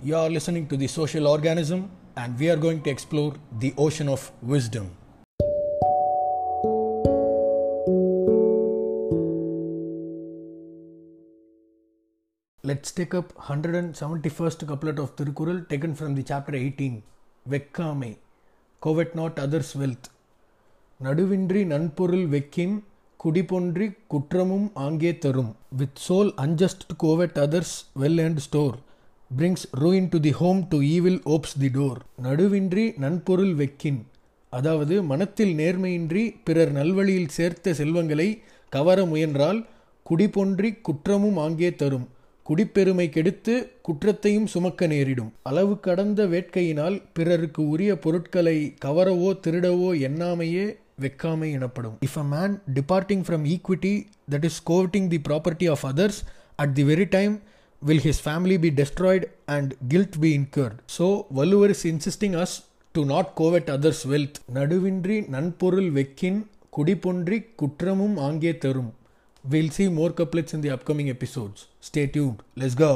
You are listening to The Social Organism, and we are going to explore the ocean of wisdom. Let's take up 171st couplet of Tirukural taken from the chapter 18 Vekkame Covet not others' wealth நடுவின்றி நன்பொருள் வெக்கின் குடிபொன்றி குற்றமும் ஆங்கே தரும் with soul unjust to கோவெட் others well and store brings ruin to the home to evil opes the door நடுவின்றி நன்பொருள் வெக்கின். அதாவது மனத்தில் நேர்மையின்றி பிறர் நல்வழியில் சேர்த்த செல்வங்களை கவர முயன்றால் குடிபொன்றி குற்றமும் ஆங்கே தரும். குடிப்பெருமை கெடுத்து குற்றத்தையும் சுமக்க நேரிடும். அளவு கடந்த வேட்கையினால் பிறருக்கு உரிய பொருட்களை கவரவோ திருடவோ எண்ணாமையே வெக்காமை எனப்படும். If a man departing from equity that is coveting the property of others at the very time will his family be destroyed and guilt be incurred. So, Valluvar is insisting us to not covet others' wealth. நடுவின்றி நன்பொருள் வெக்கின் குடிபொன்றி குற்றமும் ஆங்கே தரும். We'll see more couplets in the upcoming episodes. Stay tuned. Let's go.